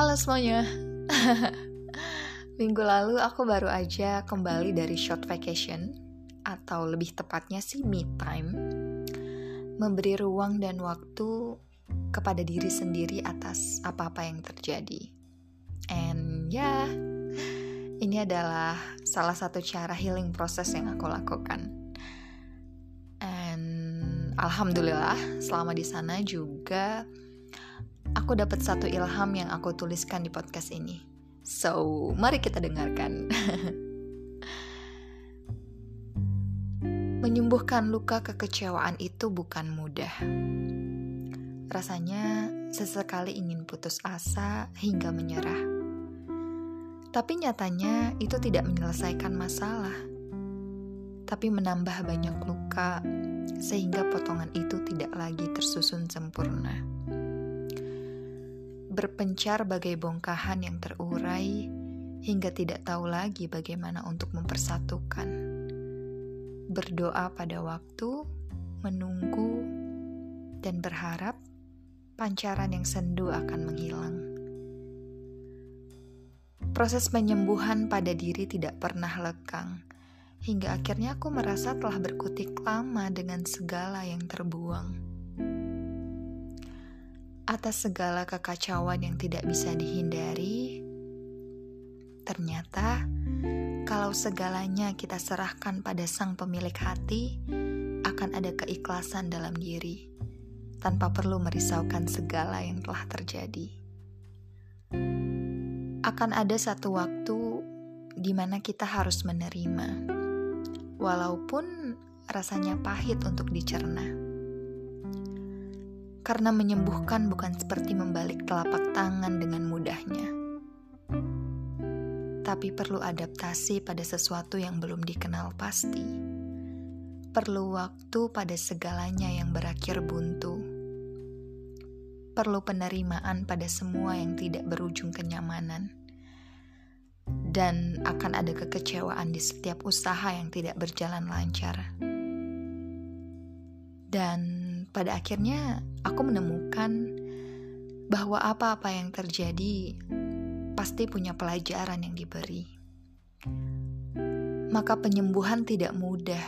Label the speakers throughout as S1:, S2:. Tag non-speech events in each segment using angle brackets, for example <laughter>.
S1: Halo semuanya. <laughs> Minggu lalu aku baru aja kembali dari short vacation atau lebih tepatnya sih me time. Memberi ruang dan waktu kepada diri sendiri atas apa-apa yang terjadi. And ya, yeah, ini adalah salah satu cara healing proses yang aku lakukan. And alhamdulillah selama di sana juga aku dapat satu ilham yang aku tuliskan di podcast ini. So, mari kita dengarkan. <laughs> Menyembuhkan luka kekecewaan itu bukan mudah. Rasanya sesekali ingin putus asa hingga menyerah. Tapi nyatanya itu tidak menyelesaikan masalah. Tapi menambah banyak luka sehingga potongan itu tidak lagi tersusun sempurna berpencar bagai bongkahan yang terurai hingga tidak tahu lagi bagaimana untuk mempersatukan. Berdoa pada waktu, menunggu, dan berharap pancaran yang sendu akan menghilang. Proses penyembuhan pada diri tidak pernah lekang, hingga akhirnya aku merasa telah berkutik lama dengan segala yang terbuang atas segala kekacauan yang tidak bisa dihindari, ternyata kalau segalanya kita serahkan pada Sang Pemilik hati, akan ada keikhlasan dalam diri tanpa perlu merisaukan segala yang telah terjadi. Akan ada satu waktu di mana kita harus menerima, walaupun rasanya pahit untuk dicerna karena menyembuhkan bukan seperti membalik telapak tangan dengan mudahnya, tapi perlu adaptasi pada sesuatu yang belum dikenal pasti. Perlu waktu pada segalanya yang berakhir buntu. Perlu penerimaan pada semua yang tidak berujung kenyamanan. Dan akan ada kekecewaan di setiap usaha yang tidak berjalan lancar. Dan pada akhirnya aku menemukan bahwa apa-apa yang terjadi pasti punya pelajaran yang diberi. Maka penyembuhan tidak mudah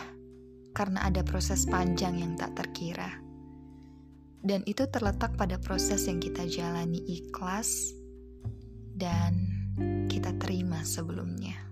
S1: karena ada proses panjang yang tak terkira. Dan itu terletak pada proses yang kita jalani ikhlas dan kita terima sebelumnya.